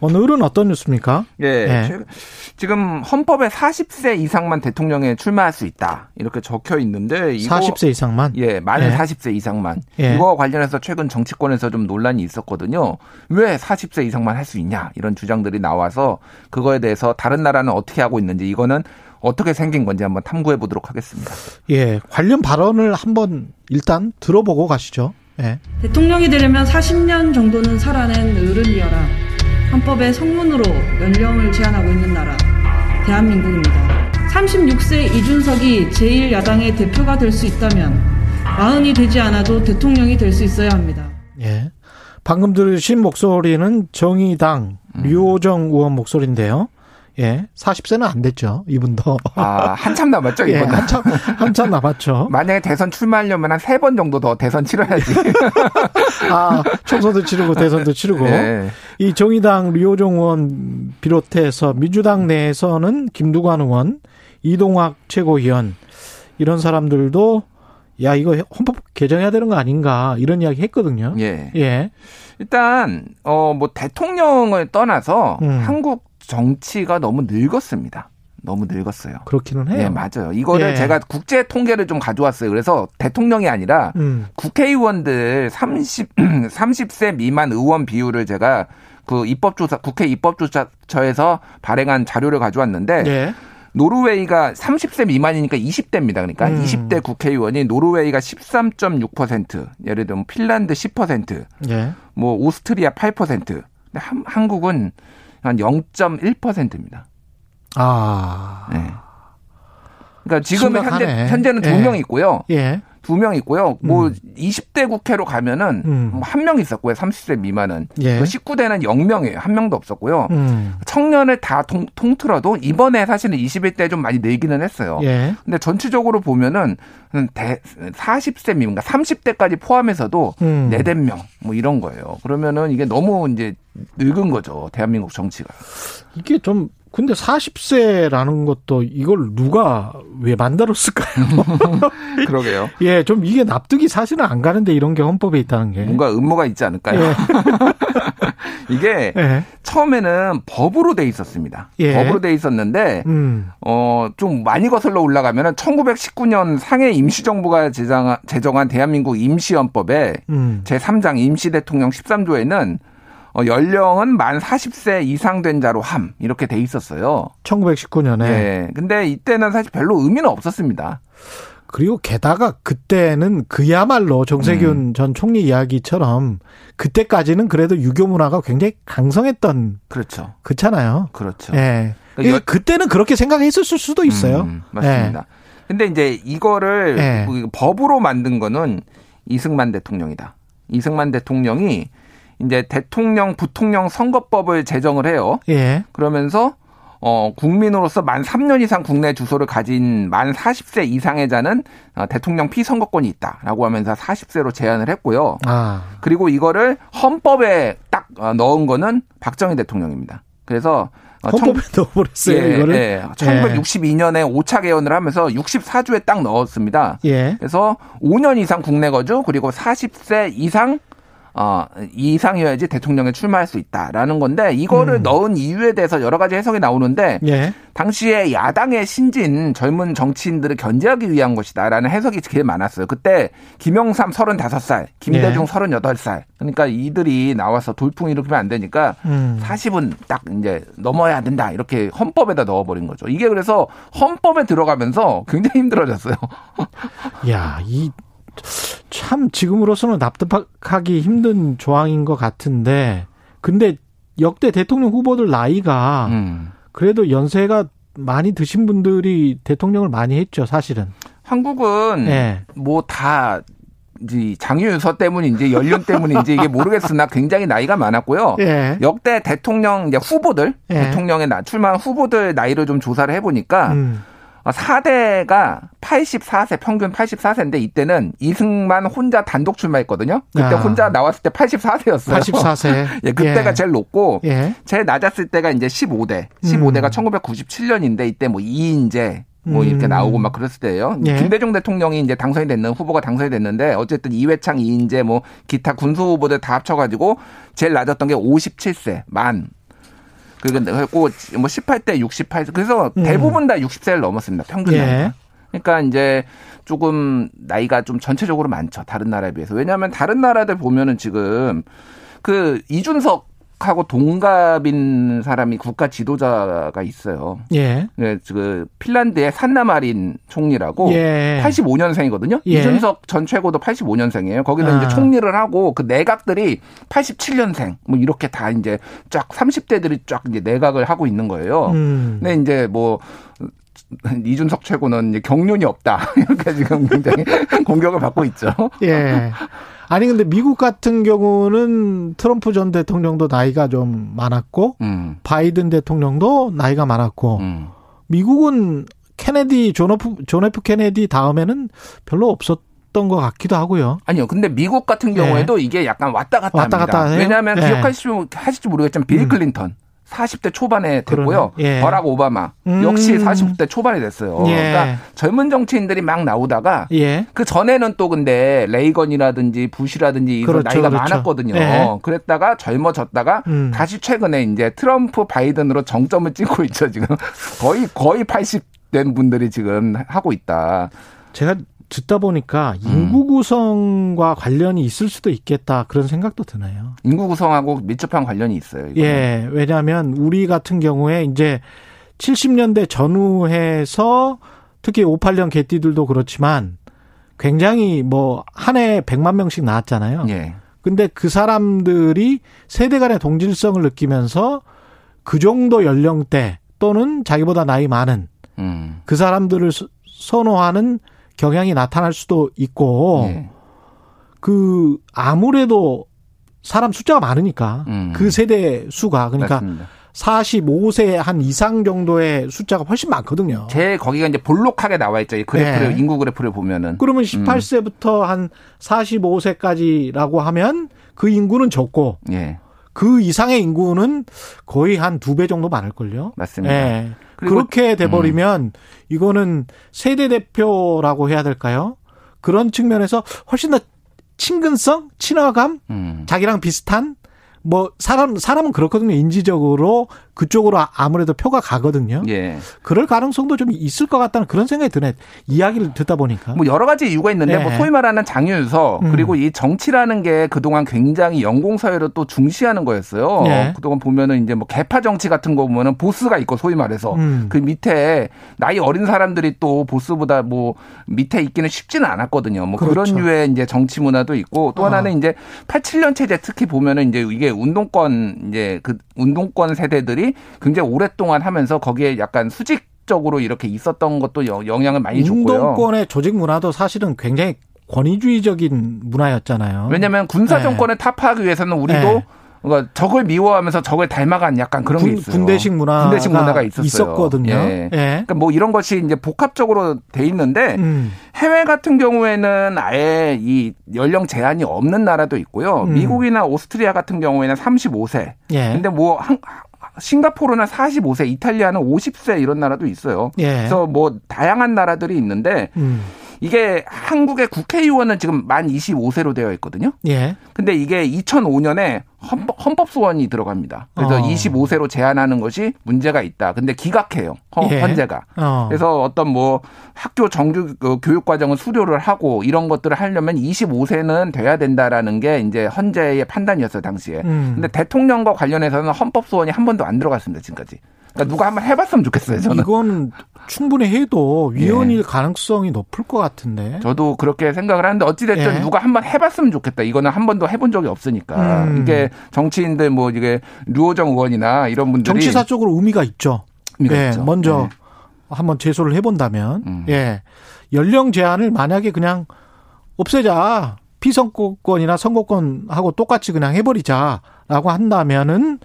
오늘은 어떤 뉴스입니까? 예. 네. 지금 헌법에 40세 이상만 대통령에 출마할 수 있다. 이렇게 적혀 있는데 이거 40세 이상만? 예, 만에 예. 40세 이상만. 예. 이거 관련해서 최근 정치권에서 좀 논란이 있었거든요. 왜 40세 이상만 할 수 있냐? 이런 주장들이 나와서 그거에 대해서 다른 나라는 어떻게 하고 있는지 이거는 어떻게 생긴 건지 한번 탐구해 보도록 하겠습니다. 예, 관련 발언을 한번 일단 들어보고 가시죠. 예. 대통령이 되려면 40년 정도는 살아낸 어른이어라. 헌법의 성문으로 연령을 제한하고 있는 나라 대한민국입니다. 36세 이준석이 제1야당의 대표가 될 수 있다면 마흔이 되지 않아도 대통령이 될 수 있어야 합니다. 예. 방금 들으신 목소리는 정의당 음. 류호정 의원 목소리인데요. 예. 40세는 안 됐죠. 이분도. 아, 한참 남았죠, 예, 이분. 예, 한참, 한참 남았죠. 만약에 대선 출마하려면 한 세 번 정도 더 대선 치러야지. 아, 총선도 치르고 대선도 치르고. 네. 이 정의당 류호정 의원 비롯해서 민주당 내에서는 김두관 의원, 이동학 최고위원, 이런 사람들도 야, 이거 헌법 개정해야 되는 거 아닌가, 이런 이야기 했거든요. 예. 예. 일단, 어, 뭐, 대통령을 떠나서 음. 한국 정치가 너무 늙었습니다. 너무 늙었어요. 그렇기는 해요. 네, 맞아요. 이거를 예. 제가 국제 통계를 좀 가져왔어요. 그래서 대통령이 아니라 음. 국회의원들 30 30세 미만 의원 비율을 제가 그 입법조사 국회 입법조사처에서 발행한 자료를 가져왔는데 예. 노르웨이가 30세 미만이니까 20대입니다. 그러니까 음. 20대 국회의원이 노르웨이가 13.6%, 예를 들면 핀란드 10%, 예. 뭐 오스트리아 8%. 근데 한, 한국은 한 0.1%입니다. 아. 네. 그러니까 지금 현재 현재는 두 명 있고요. 예. 두 명 있고요. 뭐 음. 20대 국회로 가면은 음. 뭐 한명 있었고요. 30세 미만은. 예. 19대는 그 0명이에요. 한 명도 없었고요. 음. 청년을 다 통, 통틀어도 이번에 사실은 21대 좀 많이 늘기는 했어요. 예. 근데 전체적으로 보면은 대, 40세 미만, 그러니까 30대까지 포함해서도 음. 4, 4명 뭐 이런 거예요. 그러면은 이게 너무 이제 늙은 거죠. 대한민국 정치가. 이게 좀 근데 40세라는 것도 이걸 누가 왜 만들었을까요? 그러게요. 예, 좀 이게 납득이 사실은 안 가는데 이런 게 헌법에 있다는 게. 뭔가 음모가 있지 않을까요? 예. 이게 예. 처음에는 법으로 돼 있었습니다. 예. 법으로 돼 있었는데 음. 어좀 많이 거슬러 올라가면은 1919년 상해 임시정부가 제정한, 제정한 대한민국 임시헌법에 음. 제3장 임시대통령 13조에는 어, 연령은 만 40세 이상 된 자로 함 이렇게 돼 있었어요. 1919년에. 네. 근데 이때는 사실 별로 의미는 없었습니다. 그리고 게다가 그때는 그야말로 정세균 음. 전 총리 이야기처럼 그때까지는 그래도 유교 문화가 굉장히 강성했던 그렇죠. 그렇잖아요. 그렇죠. 예. 그러니까 그때는 그렇게 생각했을 수도 있어요. 음, 맞습니다. 예. 근데 이제 이거를 예. 법으로 만든 거는 이승만 대통령이다. 이승만 대통령이 이제 대통령 부통령 선거법을 제정을 해요. 예. 그러면서 어, 국민으로서 만 3년 이상 국내 주소를 가진 만 40세 이상의 자는 어, 대통령 피선거권이 있다라고 하면서 40세로 제한을 했고요. 아. 그리고 이거를 헌법에 딱 어, 넣은 거는 박정희 대통령입니다. 그래서 어, 헌법에 넣어버렸어요, 예, 이거를? 예, 1962년에 5차 개헌을 하면서 64조에 딱 넣었습니다. 예. 그래서 5년 이상 국내 거주 그리고 40세 이상 어, 이상이어야지 대통령에 출마할 수 있다라는 건데 이거를 음. 넣은 이유에 대해서 여러 가지 해석이 나오는데 예. 당시에 야당의 신진 젊은 정치인들을 견제하기 위한 것이다라는 해석이 제일 많았어요. 그때 김영삼 35살, 김대중 예. 38살. 그러니까 이들이 나와서 돌풍 일으키면 안 되니까 음. 40은 딱 이제 넘어야 된다. 이렇게 헌법에다 넣어 버린 거죠. 이게 그래서 헌법에 들어가면서 굉장히 힘들어졌어요. 야, 이 참 지금으로서는 납득하기 힘든 조항인 것 같은데 근데 역대 대통령 후보들 나이가 음. 그래도 연세가 많이 드신 분들이 대통령을 많이 했죠, 사실은. 한국은 네. 뭐다 장유서 때문인지 연륜 때문인지 이게 모르겠으나 굉장히 나이가 많았고요. 예. 역대 대통령 이제 후보들 예. 대통령에 출마한 후보들 나이를 좀 조사를 해보니까 음. 4대가 84세 평균 84세인데 이때는 이승만 혼자 단독 출마했거든요. 그때 아. 혼자 나왔을 때 84세였어요. 84세. 예, 그때가 예. 제일 높고 예. 제일 낮았을 때가 이제 15대. 15대가 음. 1997년인데 이때 뭐 이인재 뭐 이렇게 음. 나오고 막 그랬을 때예요. 예. 김대중 대통령이 이제 당선이 됐는 후보가 당선이 됐는데 어쨌든 이회창, 이인재 뭐 기타 군수 후보들 다 합쳐가지고 제일 낮았던 게 57세 만. 그리고 뭐 18대 68세 그래서 음. 대부분 다 60세를 넘었습니다. 평균 예. 나이가. 그러니까 이제 조금 나이가 좀 전체적으로 많죠. 다른 나라에 비해서. 왜냐하면 다른 나라들 보면은 지금 그 이준석 하고 동갑인 사람이 국가 지도자가 있어요. 예. 네, 그 핀란드의 산나마린 총리라고 예. 85년생이거든요. 예. 이준석 전 최고도 85년생이에요. 거기서 아. 이제 총리를 하고 그 내각들이 87년생 뭐 이렇게 다 이제 쫙 30대들이 쫙 이제 내각을 하고 있는 거예요. 음. 근데 이제 뭐 이준석 최고는 이제 경륜이 없다. 이렇게 지금 굉장히 공격을 받고 있죠. 예. 아니 근데 미국 같은 경우는 트럼프 전 대통령도 나이가 좀 많았고 음. 바이든 대통령도 나이가 많았고 음. 미국은 케네디 존 F, 존 F 케네디 다음에는 별로 없었 던 것 같기도 하고요. 아니요. 근데 미국 같은 경우에도 네. 이게 약간 왔다 갔다 왔다 합니다. 갔다 왜냐하면 네. 기억하실지 모르겠지만 빌 음. 클린턴 40대 초반에 됐고요. 예. 버락 오바마 음. 역시 40대 초반에 됐어요. 예. 그러니까 젊은 정치인들이 막 나오다가 예. 그 전에는 또 근데 레이건이라든지 부시라든지 이런 그렇죠, 나이가 그렇죠. 많았거든요. 예. 그랬다가 젊어졌다가 음. 다시 최근에 이제 트럼프 바이든으로 정점을 찍고 있죠. 지금 거의 거의 80된 분들이 지금 하고 있다. 제가 듣다 보니까 음. 인구 구성과 관련이 있을 수도 있겠다 그런 생각도 드네요. 인구 구성하고 밀접한 관련이 있어요. 이거는. 예, 왜냐하면 우리 같은 경우에 이제 70년대 전후해서 특히 58년 개띠들도 그렇지만 굉장히 뭐 한해 100만 명씩 나왔잖아요. 예. 근데 그 사람들이 세대 간의 동질성을 느끼면서 그 정도 연령대 또는 자기보다 나이 많은 음. 그 사람들을 선호하는 경향이 나타날 수도 있고 네. 그 아무래도 사람 숫자가 많으니까 음. 그 세대 수가 그러니까 맞습니다. 45세 한 이상 정도의 숫자가 훨씬 많거든요. 제 거기가 이제 볼록하게 나와 있죠. 이 그래프를 네. 인구 그래프를 보면은. 그러면 18세부터 음. 한 45세까지라고 하면 그 인구는 적고 네. 그 이상의 인구는 거의 한 두 배 정도 많을걸요. 맞습니다. 네. 그렇게 돼버리면 음. 이거는 세대 대표라고 해야 될까요? 그런 측면에서 훨씬 더 친근성, 친화감, 음. 자기랑 비슷한 뭐 사람 사람은 그렇거든요. 인지적으로 그쪽으로 아무래도 표가 가거든요. 예. 그럴 가능성도 좀 있을 것 같다는 그런 생각이 드네. 이야기를 듣다 보니까. 뭐 여러 가지 이유가 있는데 예. 뭐 소위 말하는 장윤서 음. 그리고 이 정치라는 게 그동안 굉장히 연공서열을 또 중시하는 거였어요. 예. 그동안 보면은 이제 뭐 개파 정치 같은 거 보면은 보스가 있고 소위 말해서 음. 그 밑에 나이 어린 사람들이 또 보스보다 뭐 밑에 있기는 쉽지는 않았거든요. 뭐 그렇죠. 그런 류의 이제 정치 문화도 있고 또 하나는 어. 이제 87년 체제 특히 보면은 이제 이게 운동권 이제 그 운동권 세대들이 굉장히 오랫동안 하면서 거기에 약간 수직 적으로 이렇게 있었던 것도 영향을 많이 줬고요. 운동권의 조직 문화도 사실은 굉장히 권위주의적인 문화였잖아요. 왜냐하면 군사 네. 정권을 네. 타파하기 위해서는 우리도 네. 그러니까 적을 미워하면서 적을 닮아간 약간 그런 군, 게 있어요. 군대식 문화 군대식 문화가 있었어요. 있었거든요. 예. 예. 그러니까 뭐 이런 것이 이제 복합적으로 돼 있는데 음. 해외 같은 경우에는 아예 이 연령 제한이 없는 나라도 있고요. 음. 미국이나 오스트리아 같은 경우에는 35세. 예. 근데 뭐 한, 싱가포르는 45세, 이탈리아는 50세 이런 나라도 있어요. 예. 그래서 뭐 다양한 나라들이 있는데 음. 이게 한국의 국회의원은 지금 만 25세로 되어 있거든요. 예. 근데 이게 2005년에 헌법, 헌법 소원이 들어갑니다. 그래서 어. 25세로 제한하는 것이 문제가 있다. 근데 기각해요. 헌, 예. 헌재가. 어. 그래서 어떤 뭐 학교 정규 그 교육 과정을 수료를 하고 이런 것들을 하려면 25세는 돼야 된다라는 게 이제 헌재의 판단이었어요, 당시에. 음. 근데 대통령과 관련해서는 헌법 소원이 한 번도 안 들어갔습니다, 지금까지. 그러니까 누가 한번 해봤으면 좋겠어요. 저는. 이건 충분히 해도 위헌일 예. 가능성이 높을 것 같은데. 저도 그렇게 생각을 하는데 어찌됐든 예. 누가 한번 해봤으면 좋겠다. 이거는 한 번도 해본 적이 없으니까. 음. 이게 정치인들 뭐 이게 류호정 의원이나 이런 분들이 정치사적으로 의미가 있죠. 의미가 예. 있죠. 먼저 예. 한번 제소를 해본다면 음. 예 연령 제한을 만약에 그냥 없애자 피선거권이나 선거권하고 똑같이 그냥 해버리자라고 한다면은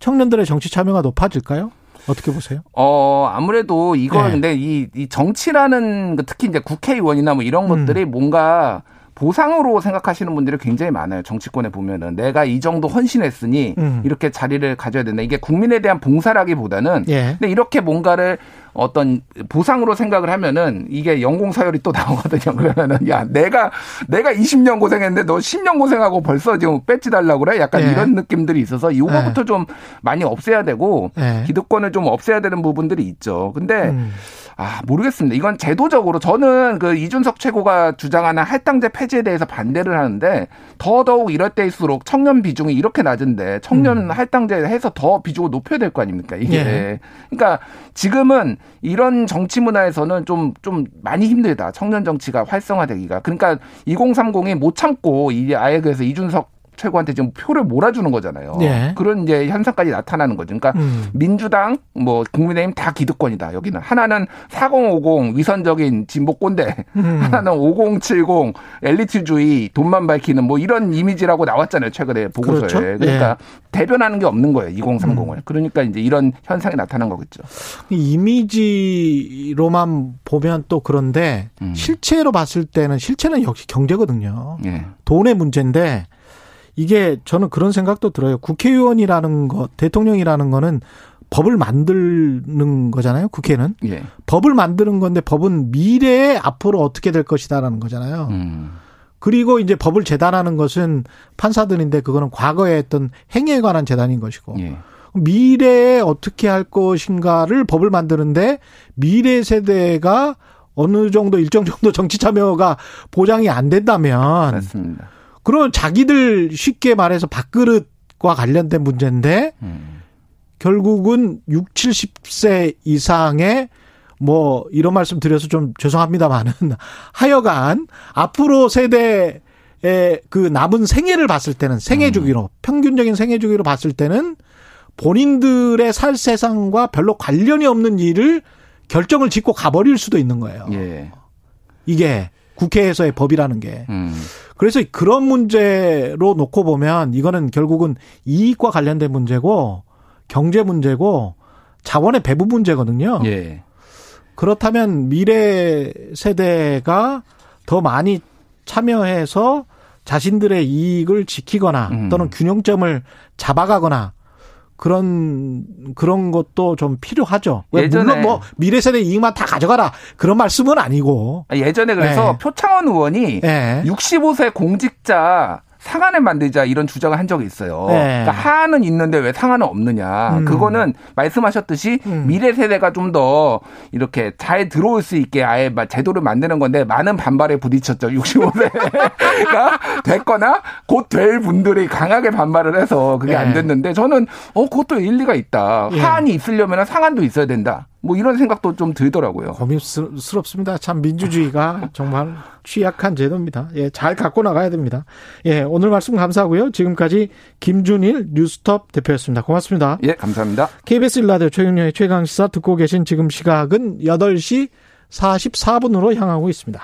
청년들의 정치 참여가 높아질까요? 어떻게 보세요? 어, 아무래도 이걸 네. 근데 이, 이 정치라는 그 특히 이제 국회의원이나 뭐 이런 음. 것들이 뭔가 보상으로 생각하시는 분들이 굉장히 많아요. 정치권에 보면은 내가 이 정도 헌신했으니 음. 이렇게 자리를 가져야 된다. 이게 국민에 대한 봉사라기보다는 예. 근데 이렇게 뭔가를 어떤 보상으로 생각을 하면은 이게 연공 서열이 또 나오거든요. 그러면은 야 내가 내가 20년 고생했는데 너 10년 고생하고 벌써 지금 배지 달라고 그래? 약간 예. 이런 느낌들이 있어서 이거부터 예. 좀 많이 없애야 되고 예. 기득권을 좀 없애야 되는 부분들이 있죠. 근데 음. 아, 모르겠습니다. 이건 제도적으로 저는 그 이준석 최고가 주장하는 할당제 폐지에 대해서 반대를 하는데 더더욱 이럴 때일수록 청년 비중이 이렇게 낮은데 청년 음. 할당제 해서 더 비중을 높여야 될 거 아닙니까? 이게. 예. 그러니까 지금은 이런 정치 문화에서는 좀, 좀 많이 힘들다. 청년 정치가 활성화되기가. 그러니까 2030이 못 참고 이 아예 그래서 이준석 최고한테 지금 표를 몰아주는 거잖아요. 예. 그런 이제 현상까지 나타나는 거죠. 그러니까 음. 민주당, 뭐 국민의힘 다 기득권이다. 여기는 하나는 4050 위선적인 진보 꼰대, 음. 하나는 5070 엘리트주의 돈만 밝히는 뭐 이런 이미지라고 나왔잖아요. 최근에 보고서에. 그렇죠? 그러니까 예. 대변하는 게 없는 거예요. 2030을. 음. 그러니까 이제 이런 현상이 나타난 거겠죠. 이미지로만 보면 또 그런데 음. 실체로 봤을 때는 실체는 역시 경제거든요. 예. 돈의 문제인데 이게 저는 그런 생각도 들어요. 국회의원이라는 것, 대통령이라는 거는 법을 만드는 거잖아요. 국회는 예. 법을 만드는 건데 법은 미래에 앞으로 어떻게 될 것이다라는 거잖아요. 음. 그리고 이제 법을 재단하는 것은 판사들인데 그거는 과거에 했던 행위에 관한 재단인 것이고 예. 미래에 어떻게 할 것인가를 법을 만드는데 미래 세대가 어느 정도 일정 정도 정치 참여가 보장이 안 된다면 맞습니다. 그런 자기들 쉽게 말해서 밥그릇과 관련된 문제인데 음. 결국은 6, 70세 이상의 뭐 이런 말씀 드려서 좀 죄송합니다만은 하여간 앞으로 세대의 그 남은 생애를 봤을 때는 생애 주기로 음. 평균적인 생애 주기로 봤을 때는 본인들의 살 세상과 별로 관련이 없는 일을 결정을 짓고 가버릴 수도 있는 거예요. 예. 이게 국회에서의 법이라는 게. 음. 그래서 그런 문제로 놓고 보면 이거는 결국은 이익과 관련된 문제고 경제 문제고 자원의 배분 문제거든요. 예. 그렇다면 미래 세대가 더 많이 참여해서 자신들의 이익을 지키거나 음. 또는 균형점을 잡아가거나 그런 그런 것도 좀 필요하죠. 예전에 물론 뭐 미래 세대 이익만 다 가져가라 그런 말씀은 아니고 예전에 그래서 네. 표창원 의원이 네. 65세 공직자 상한을 만들자 이런 주장을 한 적이 있어요. 네. 그러니까 하한은 있는데 왜 상한은 없느냐. 음. 그거는 말씀하셨듯이 음. 미래 세대가 좀 더 이렇게 잘 들어올 수 있게 아예 제도를 만드는 건데 많은 반발에 부딪혔죠. 65세가 됐거나 곧 될 분들이 강하게 반발을 해서 그게 네. 안 됐는데 저는 어 그것도 일리가 있다. 예. 하한이 있으려면 상한도 있어야 된다. 뭐 이런 생각도 좀 들더라고요. 고민스럽습니다. 참 민주주의가 정말 취약한 제도입니다. 예, 잘 갖고 나가야 됩니다. 예, 오늘 말씀 감사하고요. 지금까지 김준일 뉴스톱 대표였습니다. 고맙습니다. 예, 감사합니다. KBS 일라디오 최경영의 최강시사 듣고 계신 지금 시각은 8시 44분으로 향하고 있습니다.